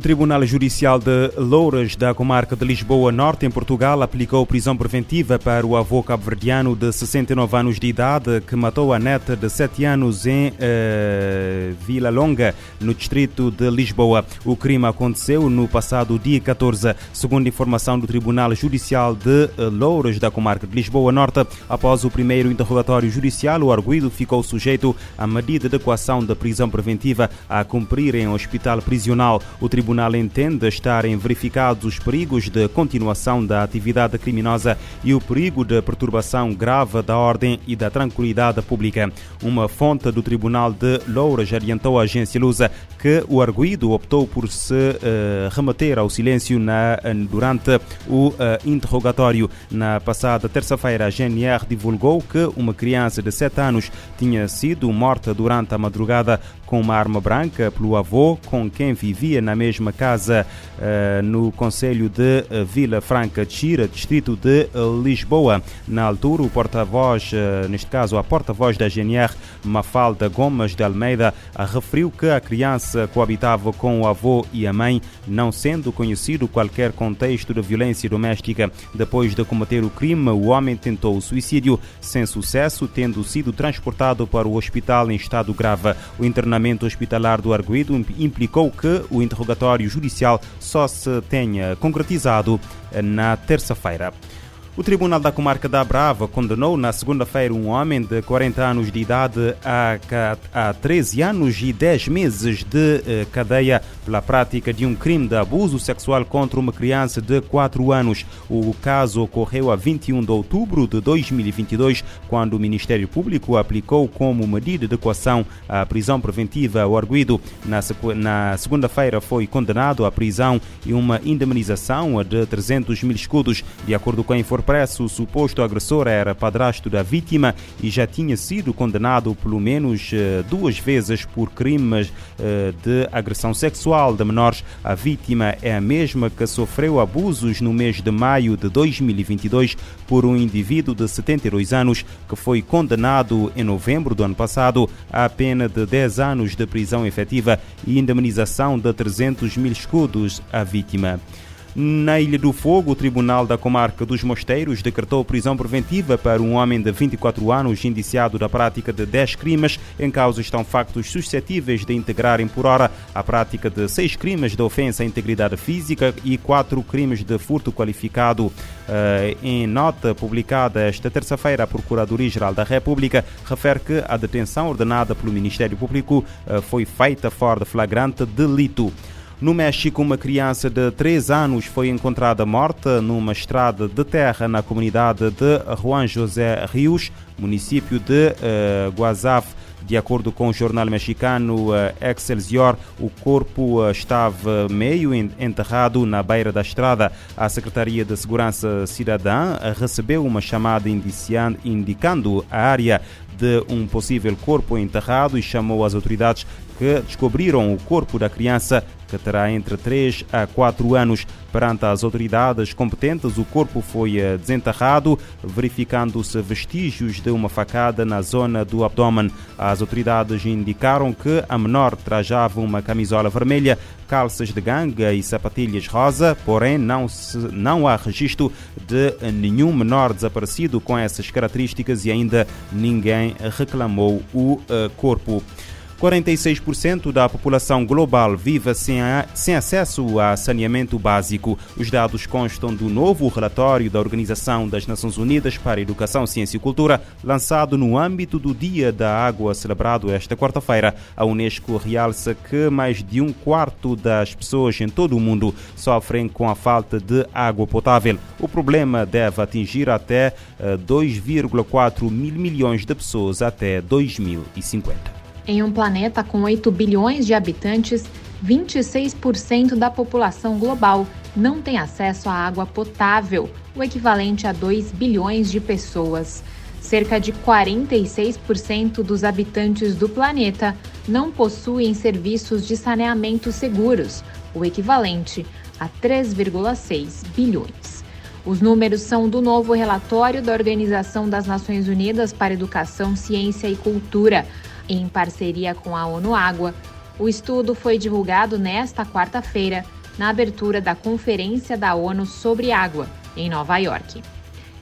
Tribunal Judicial de Louras, da comarca de Lisboa Norte, em Portugal, aplicou prisão preventiva para o avô cabo-verdiano de 69 anos de idade que matou a neta de 7 anos em uh, Vila Longa, no distrito de Lisboa. O crime aconteceu no passado dia 14, segundo informação do Tribunal Judicial de Louras, da comarca de Lisboa Norte. Após o primeiro interrogatório judicial, o arguído ficou sujeito à medida de equação de prisão preventiva a cumprir em hospital prisional. O Tribunal entende estarem verificados os perigos de continuação da atividade criminosa e o perigo de perturbação grave da ordem e da tranquilidade pública. Uma fonte do Tribunal de Louras orientou à agência Lusa que o arguído optou por se uh, remeter ao silêncio na, durante o uh, interrogatório. Na passada terça-feira, a GNR divulgou que uma criança de 7 anos tinha sido morta durante a madrugada com uma arma branca pelo avô, com quem vivia na mesma casa uh, no Conselho de Vila Franca de Xira, distrito de Lisboa. Na altura, o porta-voz, neste caso a porta-voz da GNR, Mafalda Gomes de Almeida, referiu que a criança coabitava com o avô e a mãe, não sendo conhecido qualquer contexto de violência doméstica. Depois de cometer o crime, o homem tentou o suicídio, sem sucesso, tendo sido transportado para o hospital em estado grave. O internamento hospitalar do arguído implicou que o interrogatório judicial só se tenha concretizado na terça-feira. O Tribunal da Comarca da Brava condenou na segunda-feira um homem de 40 anos de idade a, a 13 anos e 10 meses de eh, cadeia pela prática de um crime de abuso sexual contra uma criança de 4 anos. O caso ocorreu a 21 de outubro de 2022, quando o Ministério Público aplicou como medida de equação a prisão preventiva ao arguído. Na, na segunda-feira foi condenado à prisão e uma indemnização de 300 mil escudos, de acordo com a informação O suposto agressor era padrasto da vítima e já tinha sido condenado pelo menos uh, duas vezes por crimes uh, de agressão sexual de menores. A vítima é a mesma que sofreu abusos no mês de maio de 2022 por um indivíduo de 72 anos que foi condenado em novembro do ano passado à pena de 10 anos de prisão efetiva e indemnização de 300 mil escudos à vítima. Na Ilha do Fogo, o Tribunal da Comarca dos Mosteiros decretou prisão preventiva para um homem de 24 anos indiciado da prática de 10 crimes. Em causa estão factos suscetíveis de integrarem por hora a prática de 6 crimes de ofensa à integridade física e 4 crimes de furto qualificado. Eh, em nota publicada esta terça-feira, a Procuradoria-Geral da República refere que a detenção ordenada pelo Ministério Público eh, foi feita fora de flagrante delito. No México, uma criança de 3 anos foi encontrada morta numa estrada de terra na comunidade de Juan José Rios, município de uh. De acordo com o jornal mexicano uh, Excelsior, o corpo uh, estava meio enterrado na beira da estrada. A Secretaria de Segurança Cidadã recebeu uma chamada indicando a área de um possível corpo enterrado e chamou as autoridades que descobriram o corpo da criança que terá entre 3 a 4 anos. Perante as autoridades competentes, o corpo foi eh, desenterrado, verificando-se vestígios de uma facada na zona do abdômen. As autoridades indicaram que a menor trajava uma camisola vermelha, calças de ganga e sapatilhas rosa, porém não, se, não há registro de nenhum menor desaparecido com essas características e ainda ninguém reclamou o uh, corpo. 46% da população global vive sem, a, sem acesso a saneamento básico. Os dados constam do novo relatório da Organização das Nações Unidas para Educação, Ciência e Cultura, lançado no âmbito do Dia da Água, celebrado esta quarta-feira. A Unesco realça que mais de um quarto das pessoas em todo o mundo sofrem com a falta de água potável. O problema deve atingir até 2,4 eh, mil milhões de pessoas até 2050. Em um planeta com 8 bilhões de habitantes, 26% da população global não tem acesso à água potável, o equivalente a 2 bilhões de pessoas. Cerca de 46% dos habitantes do planeta não possuem serviços de saneamento seguros, o equivalente a 3,6 bilhões. Os números são do novo relatório da Organização das Nações Unidas para Educação, Ciência e Cultura, em parceria com a ONU Água, O estudo foi divulgado nesta quarta-feira, na abertura da Conferência da ONU sobre Água, em Nova York.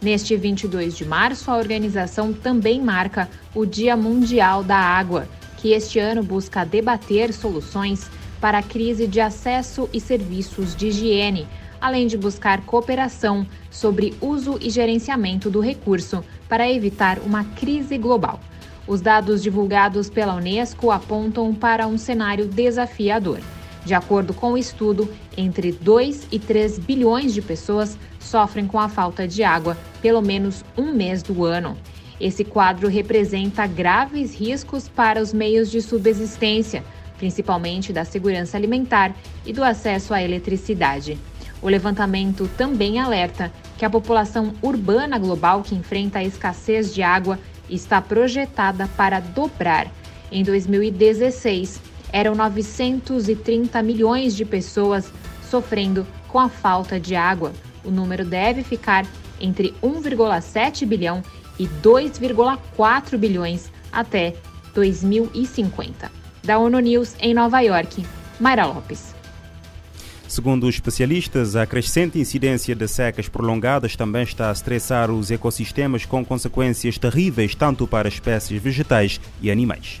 Neste 22 de março, a organização também marca o Dia Mundial da Água, que este ano busca debater soluções para a crise de acesso e serviços de higiene, além de buscar cooperação sobre uso e gerenciamento do recurso para evitar uma crise global. Os dados divulgados pela Unesco apontam para um cenário desafiador. De acordo com o estudo, entre 2 e 3 bilhões de pessoas sofrem com a falta de água pelo menos um mês do ano. Esse quadro representa graves riscos para os meios de subsistência, principalmente da segurança alimentar e do acesso à eletricidade. O levantamento também alerta que a população urbana global que enfrenta a escassez de água está projetada para dobrar. Em 2016, eram 930 milhões de pessoas sofrendo com a falta de água. O número deve ficar entre 1,7 bilhão e 2,4 bilhões até 2050. Da ONU News em Nova York, Mayra Lopes. Segundo os especialistas, a crescente incidência de secas prolongadas também está a estressar os ecossistemas com consequências terríveis tanto para espécies vegetais e animais.